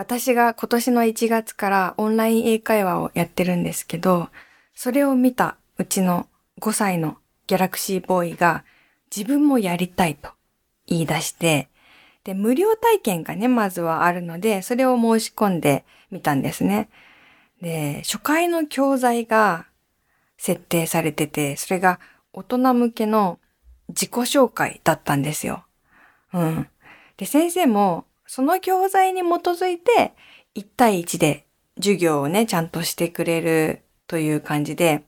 私が今年の1月からオンライン英会話をやってるんですけど、それを見たうちの5歳のギャラクシーボーイが自分もやりたいと言い出して、で、無料体験がね、まずはあるので、それを申し込んでみたんですね。で、初回の教材が設定されてて、それが大人向けの自己紹介だったんですよ。うん。で、先生もその教材に基づいて1対1で授業をね、ちゃんとしてくれるという感じで、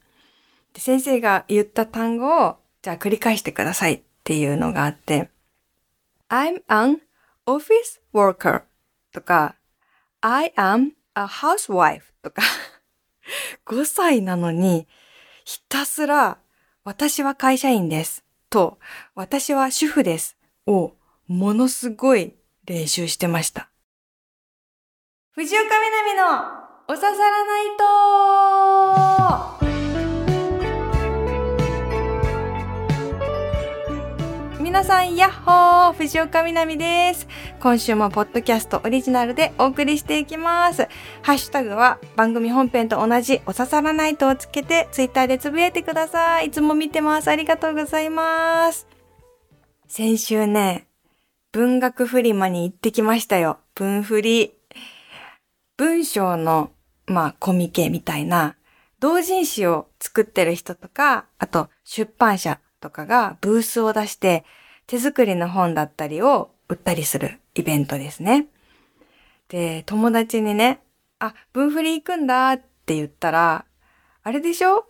で先生が言った単語をじゃあ繰り返してくださいっていうのがあって、I'm an office worker とか、I am a housewife とか 5歳なのにひたすら私は会社員ですと私は主婦ですをものすごい練習してました。藤岡みなみのおささらないと皆さん、やっほー藤岡みなみです。今週もポッドキャストオリジナルでお送りしていきます。ハッシュタグは番組本編と同じおささらないとをつけてツイッターでつぶやいてください。いつも見てます。ありがとうございます。先週ね、文学フリマに行ってきましたよ。文フリ。文章の、まあ、コミケみたいな、同人誌を作ってる人とか、あと出版社とかがブースを出して、手作りの本だったりを売ったりするイベントですね。で、友達にね、あ、文振り行くんだって言ったら、あれでしょ？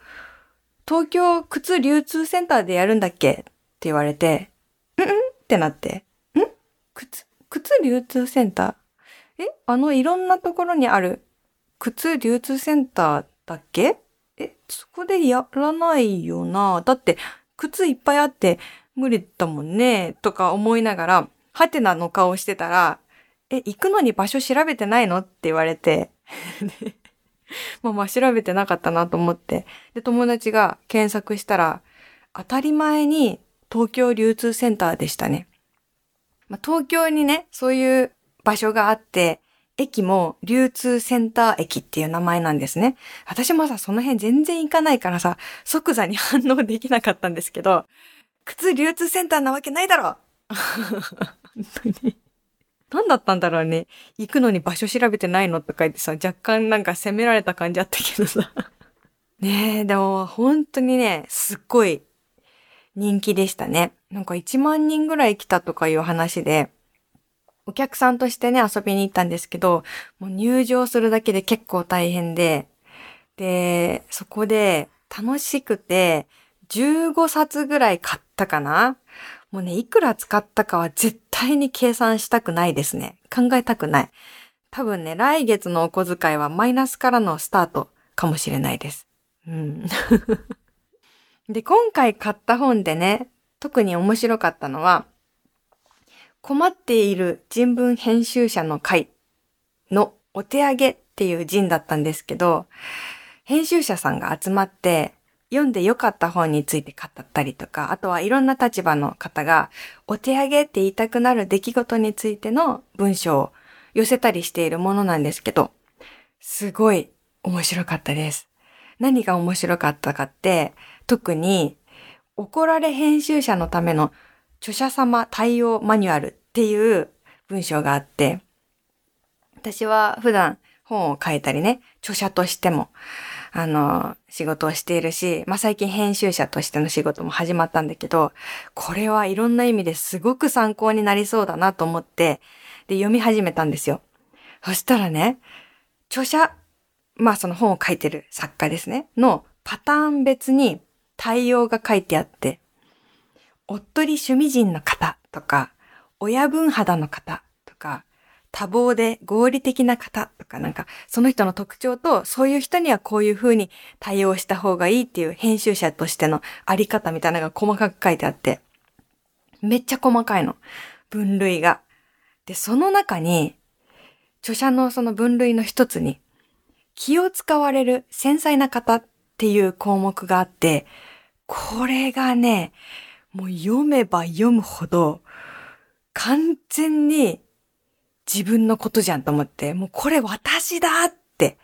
東京靴流通センターでやるんだっけ？って言われて、んんってなって、靴、靴流通センター？え？あのいろんなところにある靴流通センターだっけ？え、そこでやらないよな。だって、靴いっぱいあって、無理だもんね、とか思いながら、ハテナの顔してたら、え、行くのに場所調べてないの？って言われて、まあまあ調べてなかったなと思って。で、友達が検索したら、当たり前に東京流通センターでしたね。まあ、東京にね、そういう場所があって、駅も流通センター駅っていう名前なんですね。私もさ、その辺全然行かないからさ、即座に反応できなかったんですけど、靴流通センターなわけないだろ本当に。何だったんだろうね。行くのに場所調べてないのとか言ってさ、若干なんか責められた感じあったけどさ。ねえ、でも本当にね、すっごい人気でしたね。なんか1万人ぐらい来たとかいう話で、お客さんとしてね、遊びに行ったんですけど、もう入場するだけで結構大変で、で、そこで楽しくて、15冊ぐらい買ったかな？もうね、いくら使ったかは絶対に計算したくないですね。考えたくない。多分ね、来月のお小遣いはマイナスからのスタートかもしれないです。うん。で、今回買った本でね、特に面白かったのは、困っている人文編集者の会のお手上げっていう陣だったんですけど、編集者さんが集まって読んで良かった本について語ったりとか、あとはいろんな立場の方がお手上げって言いたくなる出来事についての文章を寄せたりしているものなんですけど、すごい面白かったです。何が面白かったかって、特に怒られ編集者のための著者様対応マニュアルっていう文章があって、私は普段本を書いたりね、著者としても、あの、仕事をしているし、まあ、最近編集者としての仕事も始まったんだけど、これはいろんな意味ですごく参考になりそうだなと思って、で、読み始めたんですよ。そしたらね、著者、まあその本を書いてる作家ですね、のパターン別に対応が書いてあって、おっとり趣味人の方とか、親分肌の方とか、多忙で合理的な方とかなんか、その人の特徴と、そういう人にはこういう風に対応した方がいいっていう編集者としてのあり方みたいなのが細かく書いてあって、めっちゃ細かいの。分類が。で、その中に、著者のその分類の一つに、気を使われる繊細な方っていう項目があって、これがね、もう読めば読むほど、完全に自分のことじゃんと思って、もうこれ私だって。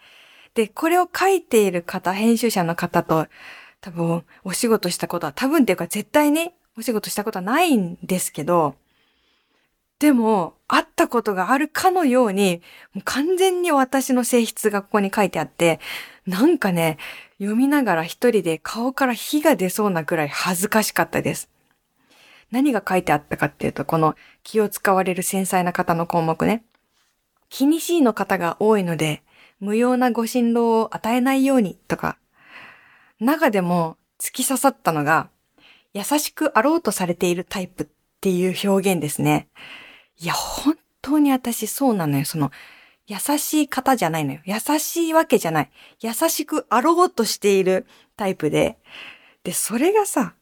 で、これを書いている方、編集者の方と多分お仕事したことは、多分っていうか絶対にお仕事したことはないんですけど、でも、会ったことがあるかのように、もう完全に私の性質がここに書いてあって、なんかね、読みながら一人で顔から火が出そうなくらい恥ずかしかったです。何が書いてあったかっていうと、この気を使われる繊細な方の項目ね。気にしいの方が多いので、無用なご心労を与えないようにとか、中でも突き刺さったのが、優しくあろうとされているタイプっていう表現ですね。いや、本当に私そうなのよ。その、優しい方じゃないのよ。優しいわけじゃない。優しくあろうとしているタイプで。で、それがさ、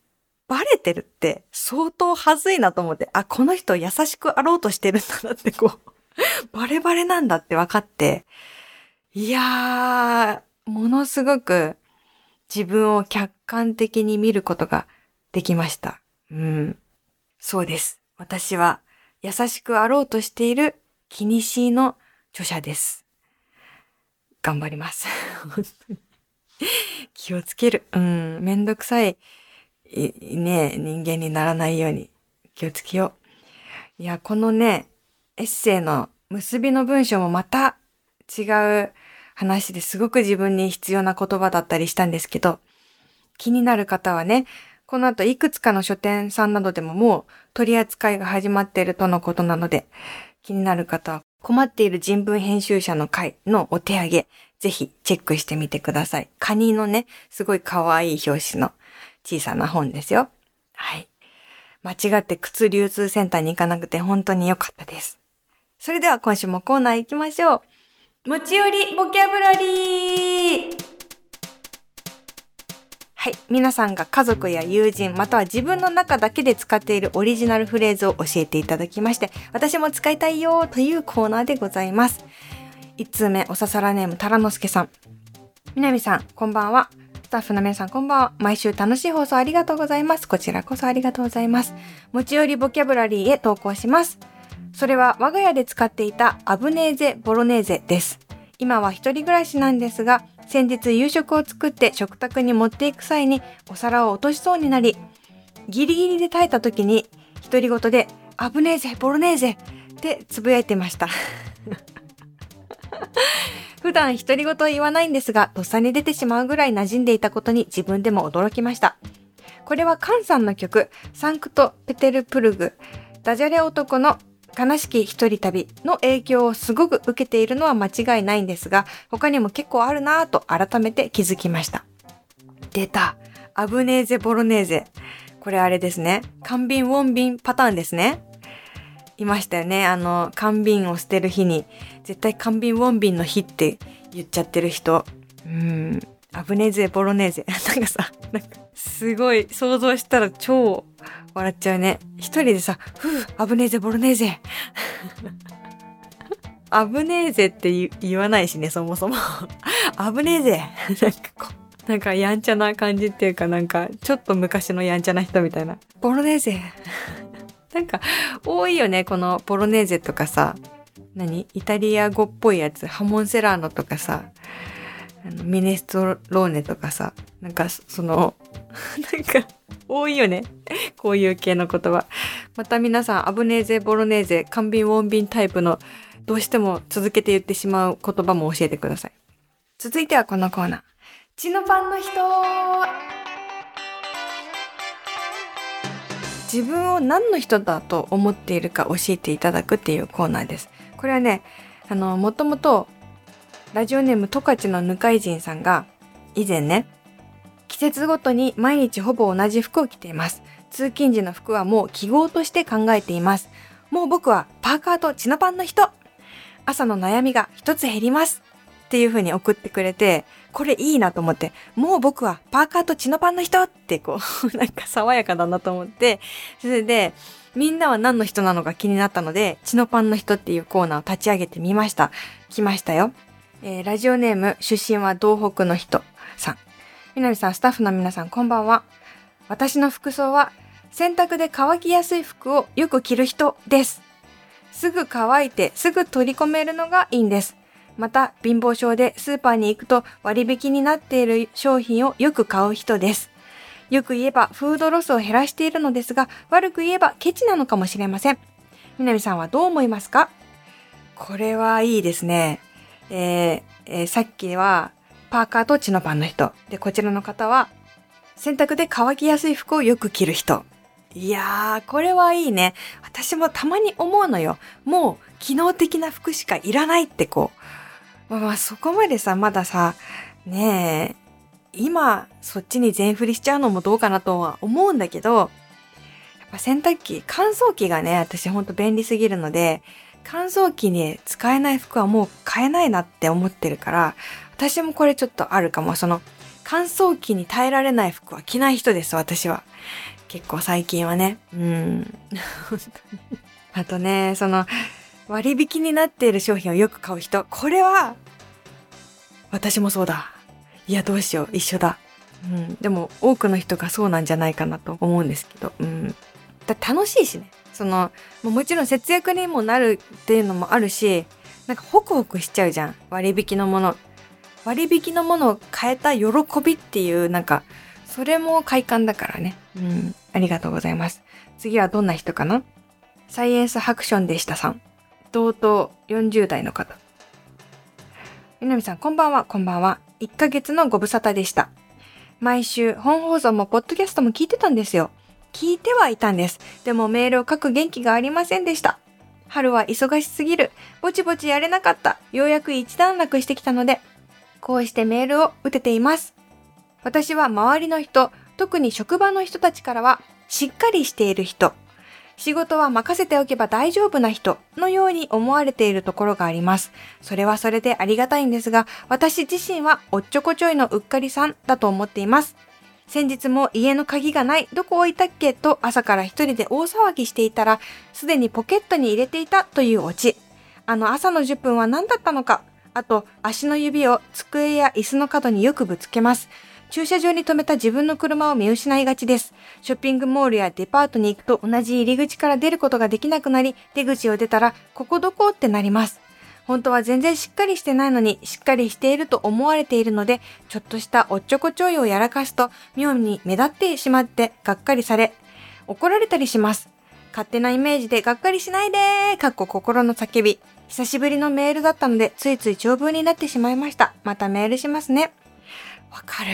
バレてるって相当はずいなと思って、あ、この人優しくあろうとしてるんだなってこう、バレバレなんだって分かって、いやー、ものすごく自分を客観的に見ることができました。うん。そうです。私は優しくあろうとしている気にしいの著者です。頑張ります。気をつける。うん、めんどくさい、い、ね、人間にならないように気をつけよう。いや、このね、エッセイの結びの文章もまた違う話ですごく自分に必要な言葉だったりしたんですけど、気になる方はね、この後いくつかの書店さんなどでももう取り扱いが始まっているとのことなので、気になる方は困っている人文編集者の会のお手上げ、ぜひチェックしてみてください。カニのね、すごい可愛い表紙の小さな本ですよ。はい。間違って靴流通センターに行かなくて本当に良かったです。それでは今週もコーナー行きましょう。持ち寄りボキャブラリーはい。皆さんが家族や友人、または自分の中だけで使っているオリジナルフレーズを教えていただきまして、私も使いたいよというコーナーでございます。1通目、おささらネーム、たらのすけさん。みなみさん、こんばんは。スタッフの皆さん、こんばんは。毎週楽しい放送ありがとうございます。こちらこそありがとうございます。持ち寄りボキャブラリーへ投稿します。それは我が家で使っていたアブネーゼボロネーゼです。今は一人暮らしなんですが、先日夕食を作って食卓に持っていく際にお皿を落としそうになり、ギリギリで耐えた時に独り言でアブネーゼボロネーゼってつぶやいてました。普段独り言言わないんですが、とっさに出てしまうぐらい馴染んでいたことに自分でも驚きました。これはカンさんの曲、サンクト・ペテルプルグ、ダジャレ男の悲しき一人旅の影響をすごく受けているのは間違いないんですが、他にも結構あるなぁと改めて気づきました。出た。アブネーゼボロネーゼ。これあれですね。缶瓶ウォン瓶パターンですね。いましたよね。あの、缶瓶を捨てる日に、絶対缶瓶ウォン瓶の日って言っちゃってる人。うん。アブネーゼボロネーゼ。なんかさ、なんかすごい想像したら超笑っちゃうね。一人でさ、ふう、アブネーゼ、ボロネーゼ。アブネーゼって言わないしね、そもそも。アブネーゼ。なんかこう、なんかやんちゃな感じっていうかなんか、ちょっと昔のやんちゃな人みたいな。ボロネーゼ。なんか、多いよね、このボロネーゼとかさ。何？イタリア語っぽいやつ。ハモンセラーノとかさ。あのミネストローネとかさ。なんか、その、なんか、多いよね。こういう系の言葉。また皆さん、アブネーゼ、ボロネーゼ、缶瓶、ウォン瓶タイプの、どうしても続けて言ってしまう言葉も教えてください。続いてはこのコーナー。血のパンの人自分を何の人だと思っているか教えていただくっていうコーナーです。これはね、あの、もともと、ラジオネームトカチのぬかいじんさんが、以前ね、季節ごとに毎日ほぼ同じ服を着ています。通勤時の服はもう記号として考えています。もう僕はパーカーとチノパンの人。朝の悩みが一つ減ります。っていう風に送ってくれて、これいいなと思って、もう僕はパーカーとチノパンの人ってこう、なんか爽やかだなと思って、それで、みんなは何の人なのか気になったので、チノパンの人っていうコーナーを立ち上げてみました。来ましたよ。えー、ラジオネーム、出身は東北の人さん。みなみさん、スタッフの皆さん、こんばんは。私の服装は、洗濯で乾きやすい服をよく着る人です。すぐ乾いてすぐ取り込めるのがいいんです。また、貧乏症でスーパーに行くと割引になっている商品をよく買う人です。よく言えばフードロスを減らしているのですが、悪く言えばケチなのかもしれません。南さんはどう思いますか？これはいいですね。ええー、さっきはパーカーとチノパンの人。で、こちらの方は洗濯で乾きやすい服をよく着る人。いやー、これはいいね。私もたまに思うのよ。もう機能的な服しかいらないってこう。まあまあそこまでさ、まださ、ねえ、今そっちに全振りしちゃうのもどうかなとは思うんだけど、やっぱ洗濯機、乾燥機がね、私ほんと便利すぎるので、乾燥機に使えない服はもう買えないなって思ってるから、私もこれちょっとあるかも。その、乾燥機に耐えられない服は着ない人です、私は。結構最近はね。うん。あとね、その、割引になっている商品をよく買う人。これは、私もそうだ。いや、どうしよう、一緒だ。うん、でも多くの人がそうなんじゃないかなと思うんですけど、うん、楽しいしね。そのもちろん節約にもなるっていうのもあるしなんかホクホクしちゃうじゃん。割引のもの。割引のものを変えた喜びっていうなんかそれも快感だからね。うん。ありがとうございます。次はどんな人かな？サイエンスハクションでしたさん。同等40代の方。南さんこんばんは。こんばんは。1ヶ月のご無沙汰でした。毎週本放送もポッドキャストも聞いてたんですよ。聞いてはいたんです。でもメールを書く元気がありませんでした。春は忙しすぎる。ぼちぼちやれなかった。ようやく一段落してきたので、こうしてメールを打てています。私は周りの人、特に職場の人たちからは、しっかりしている人、仕事は任せておけば大丈夫な人のように思われているところがあります。それはそれでありがたいんですが、私自身はおっちょこちょいのうっかりさんだと思っています。先日も家の鍵がない、どこ置いたっけ？と朝から一人で大騒ぎしていたら、すでにポケットに入れていたというオチ。あの朝の10分は何だったのか？あと、足の指を机や椅子の角によくぶつけます。駐車場に停めた自分の車を見失いがちです。ショッピングモールやデパートに行くと同じ入り口から出ることができなくなり、出口を出たら、ここどこ？ってなります。本当は全然しっかりしてないのに、しっかりしていると思われているので、ちょっとしたおっちょこちょいをやらかすと、妙に目立ってしまって、がっかりされ、怒られたりします。勝手なイメージでがっかりしないでーかっこ心の叫び。久しぶりのメールだったので、ついつい長文になってしまいました。またメールしますね。わかる。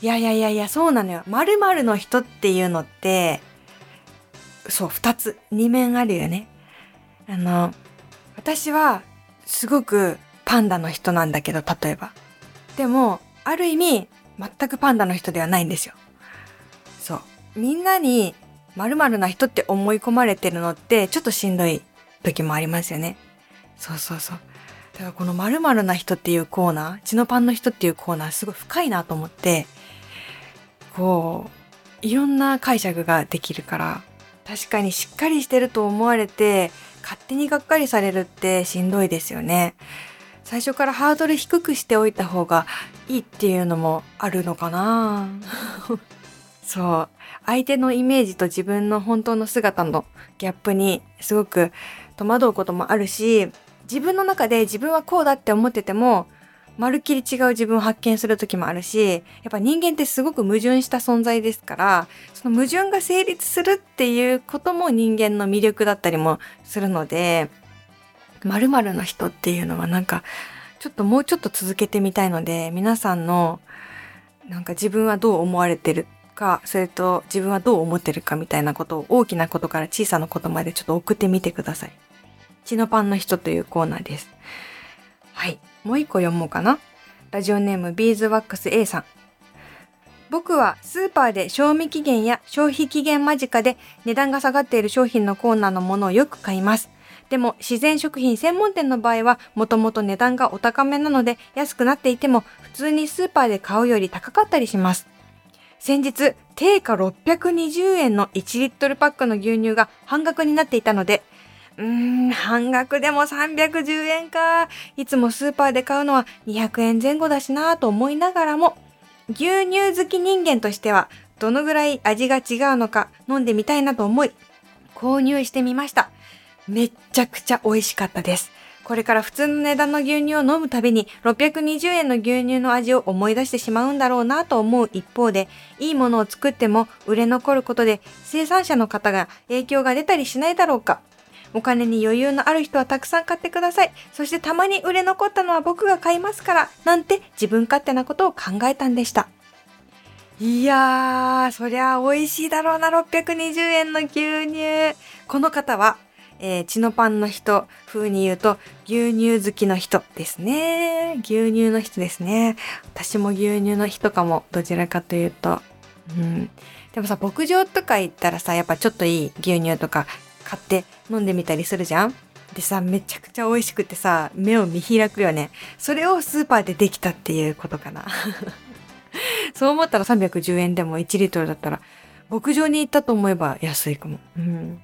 いやいやいやいや、そうなのよ。〇〇の人っていうのって、そう、二つ、二面あるよね。あの、私は、すごくパンダの人なんだけど、例えば。でも、ある意味、全くパンダの人ではないんですよ。そう。みんなに、〇〇な人って思い込まれてるのって、ちょっとしんどい時もありますよね。そうそうそう。だからこの〇〇な人っていうコーナー、血のパンの人っていうコーナーすごい深いなと思って、こう、いろんな解釈ができるから、確かにしっかりしてると思われて、勝手にがっかりされるってしんどいですよね。最初からハードル低くしておいた方がいいっていうのもあるのかな そう。相手のイメージと自分の本当の姿のギャップにすごく戸惑うこともあるし、自分の中で自分はこうだって思ってても、まるっきり違う自分を発見する時もあるし、やっぱ人間ってすごく矛盾した存在ですから、その矛盾が成立するっていうことも人間の魅力だったりもするので、〇〇の人っていうのはなんか、ちょっともうちょっと続けてみたいので、皆さんの、なんか自分はどう思われてるか、それと自分はどう思ってるかみたいなことを大きなことから小さなことまでちょっと送ってみてください。血のパンの人というコーナーです。はい。もう一個読もうかな。ラジオネームビーズワックス A さん。僕はスーパーで賞味期限や消費期限間近で値段が下がっている商品のコーナーのものをよく買います。でも自然食品専門店の場合はもともと値段がお高めなので安くなっていても普通にスーパーで買うより高かったりします。先日、定価620円の1リットルパックの牛乳が半額になっていたのでうーん、半額でも310円か。いつもスーパーで買うのは200円前後だしなぁと思いながらも、牛乳好き人間としては、どのぐらい味が違うのか飲んでみたいなと思い、購入してみました。めっちゃくちゃ美味しかったです。これから普通の値段の牛乳を飲むたびに620円の牛乳の味を思い出してしまうんだろうなと思う一方で、いいものを作っても売れ残ることで生産者の方が影響が出たりしないだろうか。お金に余裕のある人はたくさん買ってください。そしてたまに売れ残ったのは僕が買いますから、なんて自分勝手なことを考えたんでした。いやー、そりゃ美味しいだろうな、620円の牛乳。この方は、えー、チノパンの人風に言うと、牛乳好きの人ですね。牛乳の人ですね。私も牛乳の人かも、どちらかというと。うん。でもさ、牧場とか行ったらさ、やっぱちょっといい牛乳とか買って飲んでみたりするじゃんでさ、めちゃくちゃ美味しくてさ、目を見開くよね。それをスーパーでできたっていうことかな。そう思ったら310円でも1リットルだったら、牧場に行ったと思えば安いかも。うん。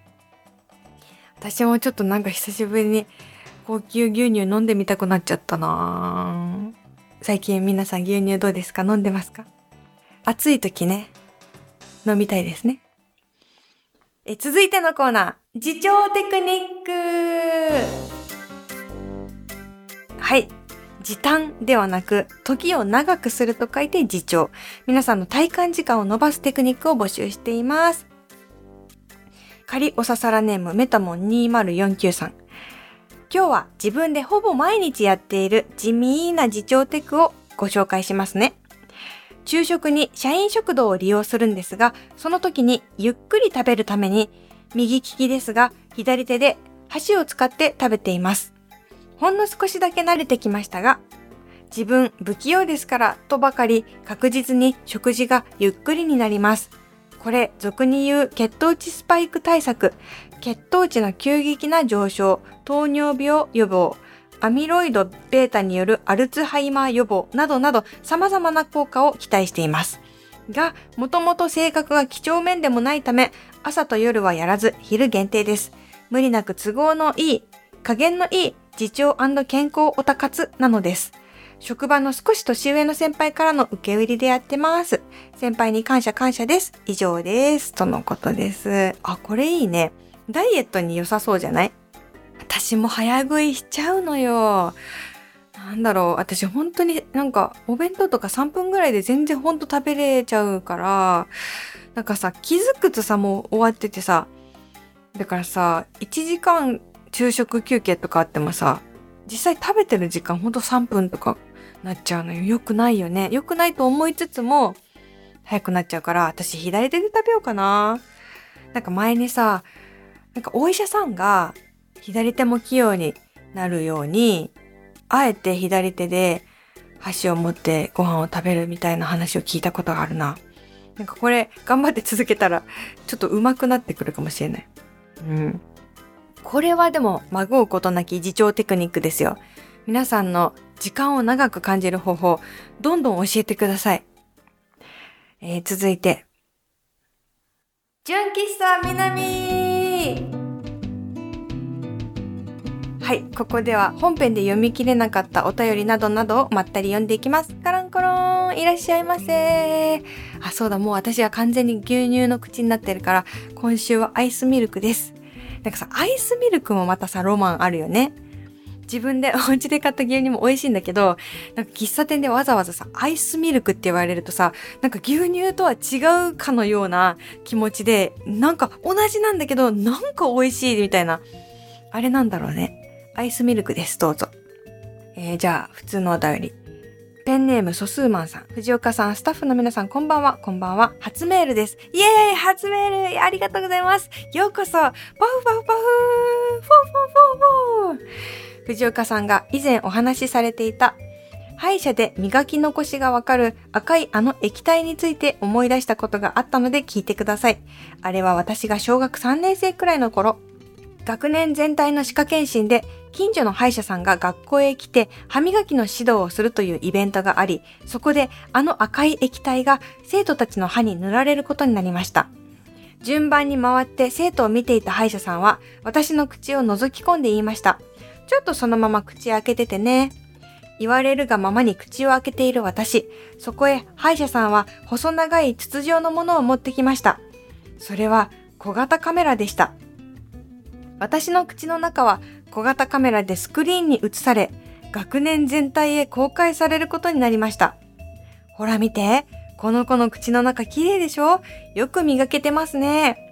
私もちょっとなんか久しぶりに高級牛乳飲んでみたくなっちゃったな最近皆さん牛乳どうですか？飲んでますか？暑い時ね、飲みたいですね。え続いてのコーナー、自重テクニックはい。時短ではなく、時を長くすると書いて自重。皆さんの体感時間を伸ばすテクニックを募集しています。仮おささらネームメタモン2049さん。今日は自分でほぼ毎日やっている地味な自重テクをご紹介しますね。昼食に社員食堂を利用するんですが、その時にゆっくり食べるために、右利きですが、左手で箸を使って食べています。ほんの少しだけ慣れてきましたが、自分不器用ですからとばかり確実に食事がゆっくりになります。これ、俗に言う血糖値スパイク対策、血糖値の急激な上昇、糖尿病予防、アミロイド β によるアルツハイマー予防などなど様々な効果を期待しています。が、もともと性格が几帳面でもないため、朝と夜はやらず昼限定です。無理なく都合のいい、加減のいい自重健康オタ活なのです。職場の少し年上の先輩からの受け売りでやってます。先輩に感謝感謝です。以上です。とのことです。あ、これいいね。ダイエットに良さそうじゃない？私も早食いしちゃうのよ。なんだろう、私本当になんかお弁当とか3分ぐらいで全然ほんと食べれちゃうから、なんかさ、気づくとさ、もう終わっててさ、だからさ、1時間昼食休憩とかあってもさ、実際食べてる時間ほんと3分とかなっちゃうのよ。良くないよね。良くないと思いつつも、早くなっちゃうから、私左手で食べようかな。なんか前にさ、なんかお医者さんが左手も器用になるように、あえて左手で箸を持ってご飯を食べるみたいな話を聞いたことがあるな。なんかこれ頑張って続けたらちょっと上手くなってくるかもしれない。うん。これはでも孫うことなき自重テクニックですよ。皆さんの時間を長く感じる方法、どんどん教えてください。えー、続いて。純喫茶南はい、ここでは本編で読み切れなかったお便りなどなどをまったり読んでいきます。カランコロンいらっしゃいませあ、そうだ、もう私は完全に牛乳の口になってるから、今週はアイスミルクです。なんかさ、アイスミルクもまたさ、ロマンあるよね。自分で お家で買った牛乳も美味しいんだけど、なんか喫茶店でわざわざさ、アイスミルクって言われるとさ、なんか牛乳とは違うかのような気持ちで、なんか同じなんだけど、なんか美味しいみたいな。あれなんだろうね。アイスミルクです。どうぞ。えー、じゃあ、普通のお便り。ペンネームソスーマンさん、藤岡さん、スタッフの皆さん、こんばんは。こんばんは。初メールです。イエーイ初メールありがとうございますようこそパフパフパフフォーフォーフォーフォー藤岡さんが以前お話しされていた歯医者で磨き残しがわかる赤いあの液体について思い出したことがあったので聞いてください。あれは私が小学3年生くらいの頃、学年全体の歯科検診で近所の歯医者さんが学校へ来て歯磨きの指導をするというイベントがあり、そこであの赤い液体が生徒たちの歯に塗られることになりました。順番に回って生徒を見ていた歯医者さんは私の口を覗き込んで言いました。ちょっとそのまま口開けててね。言われるがままに口を開けている私。そこへ歯医者さんは細長い筒状のものを持ってきました。それは小型カメラでした。私の口の中は小型カメラでスクリーンに映され、学年全体へ公開されることになりました。ほら見て、この子の口の中綺麗でしょ？よく磨けてますね。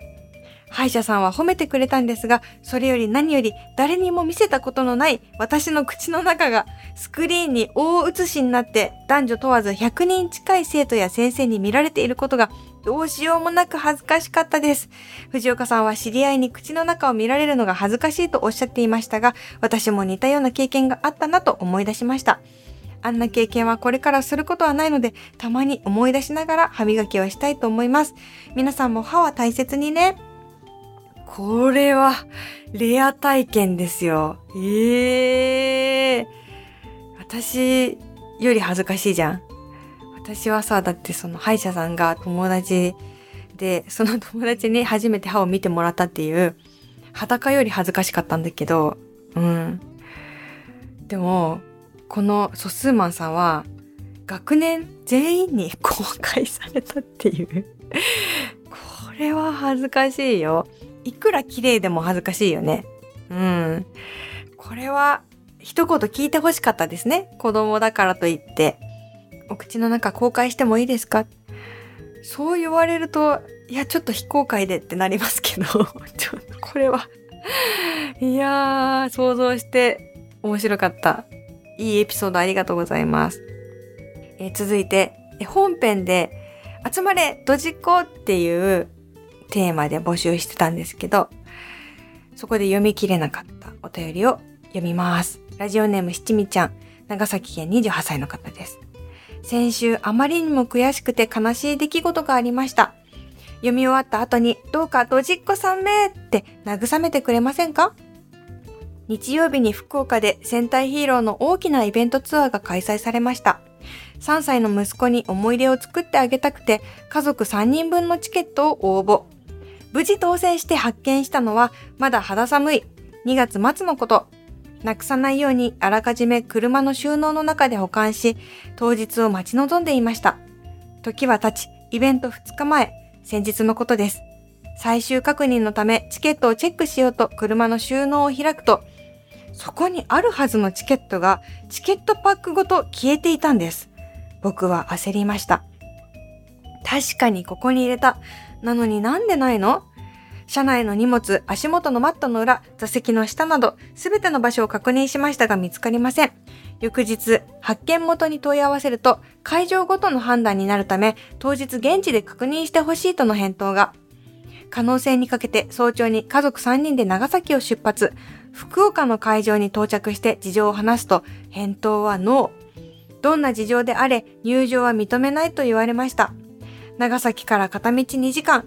歯医者さんは褒めてくれたんですが、それより何より誰にも見せたことのない私の口の中がスクリーンに大写しになって男女問わず100人近い生徒や先生に見られていることがどうしようもなく恥ずかしかったです。藤岡さんは知り合いに口の中を見られるのが恥ずかしいとおっしゃっていましたが、私も似たような経験があったなと思い出しました。あんな経験はこれからすることはないので、たまに思い出しながら歯磨きをしたいと思います。皆さんも歯は大切にね。これは、レア体験ですよ。ええー、私より恥ずかしいじゃん。私はさ、だってその歯医者さんが友達で、その友達に初めて歯を見てもらったっていう、裸より恥ずかしかったんだけど、うん。でも、このソスーマンさんは、学年全員に公開されたっていうこれは恥ずかしいよ。いくら綺麗でも恥ずかしいよね。うん。これは一言聞いて欲しかったですね。子供だからといって。お口の中公開してもいいですか？そう言われると、いや、ちょっと非公開でってなりますけど、ちょっとこれは、いやー、想像して面白かった。いいエピソードありがとうございます。えー、続いて、本編で、集まれ、ドジっ子っていうテーマで募集してたんですけど、そこで読み切れなかったお便りを読みます。ラジオネーム七味ちゃん、長崎県28歳の方です。先週あまりにも悔しくて悲しい出来事がありました。読み終わった後に、どうかドジっ子さんめって慰めてくれませんか？日曜日に福岡で戦隊ヒーローの大きなイベントツアーが開催されました。3歳の息子に思い出を作ってあげたくて、家族3人分のチケットを応募。無事当選して発見したのは、まだ肌寒い2月末のこと。なくさないようにあらかじめ車の収納の中で保管し、当日を待ち望んでいました。時は経ち、イベント2日前、先日のことです。最終確認のためチケットをチェックしようと車の収納を開くと、そこにあるはずのチケットがチケットパックごと消えていたんです。僕は焦りました。確かにここに入れた。なのになんでないの？車内の荷物、足元のマットの裏、座席の下など、すべての場所を確認しましたが見つかりません。翌日、発見元に問い合わせると、会場ごとの判断になるため、当日現地で確認してほしいとの返答が。可能性にかけて早朝に家族3人で長崎を出発。福岡の会場に到着して事情を話すと、返答はノー。どんな事情であれ、入場は認めないと言われました。長崎から片道2時間、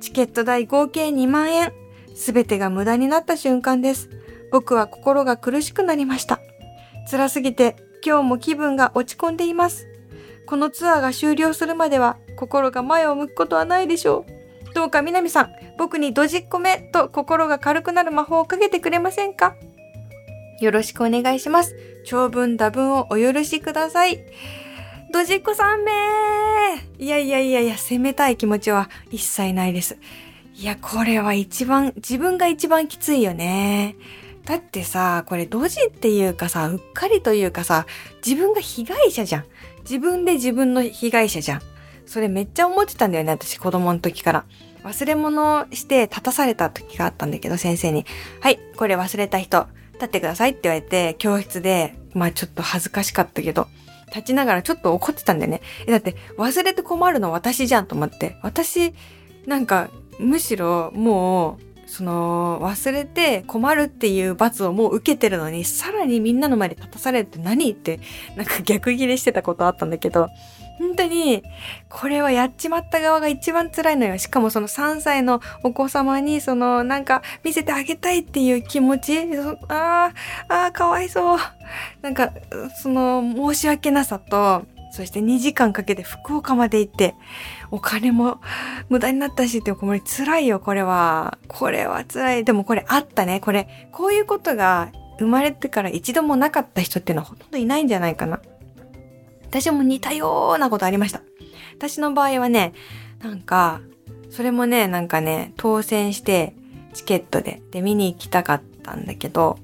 チケット代合計2万円。すべてが無駄になった瞬間です。僕は心が苦しくなりました。辛すぎて今日も気分が落ち込んでいます。このツアーが終了するまでは心が前を向くことはないでしょう。どうか南さん、僕にドジっこめと心が軽くなる魔法をかけてくれませんか？よろしくお願いします。長文多文をお許しください。ドジっ子さんめーいやいやいやいや、責めたい気持ちは一切ないです。いや、これは一番、自分が一番きついよね。だってさ、これドジっていうかさ、うっかりというかさ、自分が被害者じゃん。自分で自分の被害者じゃん。それめっちゃ思ってたんだよね、私子供の時から。忘れ物して立たされた時があったんだけど、先生に。はい、これ忘れた人、立ってくださいって言われて、教室で、まあちょっと恥ずかしかったけど、立ちながらちょっと怒ってたんだよね。え、だって忘れて困るの私じゃんと思って。私、なんか、むしろもう、その、忘れて困るっていう罰をもう受けてるのに、さらにみんなの前で立たされるって何？って、なんか逆ギレしてたことあったんだけど、本当に、これはやっちまった側が一番辛いのよ。しかもその3歳のお子様に、その、なんか、見せてあげたいっていう気持ち、ああ、ああ、かわいそう。なんか、その、申し訳なさと、そして2時間かけて福岡まで行って、お金も無駄になったしってこれ辛いよ、これは。これは辛い。でもこれあったね。これ、こういうことが生まれてから一度もなかった人っていうのはほとんどいないんじゃないかな。私も似たようなことありました。私の場合はね、なんか、それもね、なんかね、当選して、チケットで。で、見に行きたかったんだけど、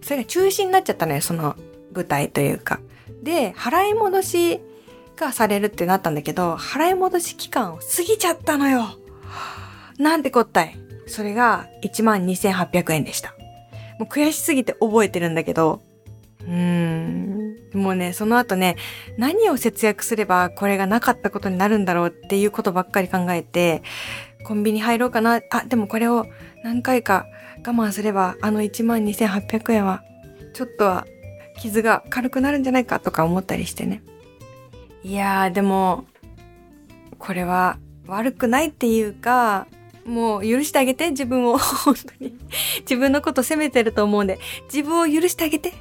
それが中止になっちゃったのよ、その舞台というか。で、払い戻しがされるってなったんだけど、払い戻し期間を過ぎちゃったのよ。なんてこったい。それが12,800円でした。もう悔しすぎて覚えてるんだけど、うーん。もうね、その後ね、何を節約すればこれがなかったことになるんだろうっていうことばっかり考えて、コンビニ入ろうかな。あ、でもこれを何回か我慢すれば、あの12,800円は、ちょっとは傷が軽くなるんじゃないかとか思ったりしてね。いやー、でも、これは悪くないっていうか、もう許してあげて、自分を。本当に。自分のこと責めてると思うんで、自分を許してあげて。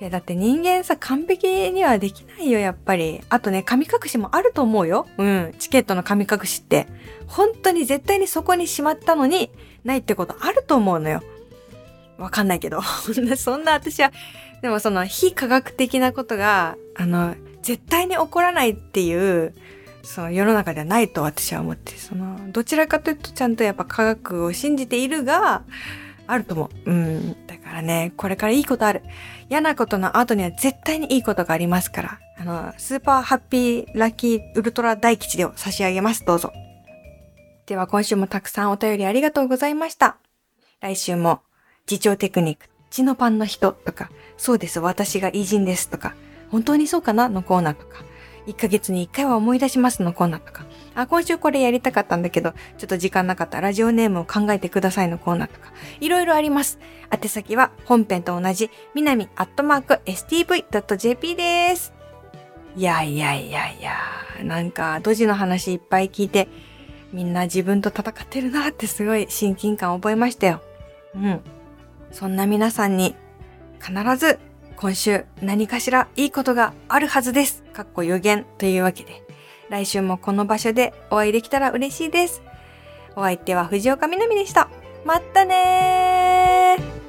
いや、だって人間さ、完璧にはできないよ、やっぱり。あとね、神隠しもあると思うよ。うん。チケットの神隠しって。本当に絶対にそこにしまったのに、ないってことあると思うのよ。わかんないけど。そんな私は、でもその非科学的なことが、あの、絶対に起こらないっていう、その世の中ではないと私は思って、その、どちらかというとちゃんとやっぱ科学を信じているが、あると思う。うん。だからね、これからいいことある。嫌なことの後には絶対にいいことがありますから。あの、スーパーハッピーラッキーウルトラ大吉でを差し上げます。どうぞ。では今週もたくさんお便りありがとうございました。来週も、自重テクニック、血のパンの人とか、そうです、私が偉人ですとか、本当にそうかなのコーナーとか、1ヶ月に1回は思い出しますのコーナーとか、あ、今週これやりたかったんだけど、ちょっと時間なかったラジオネームを考えてくださいのコーナーとか、いろいろあります。宛先は本編と同じ、みなみアットマーク stv.jp です。いやいやいやいや、なんか、ドジの話いっぱい聞いて、みんな自分と戦ってるなってすごい親近感を覚えましたよ。うん。そんな皆さんに、必ず今週何かしらいいことがあるはずです。かっこ予言というわけで、来週もこの場所でお会いできたら嬉しいです。お相手は藤岡みなみでした。まったねー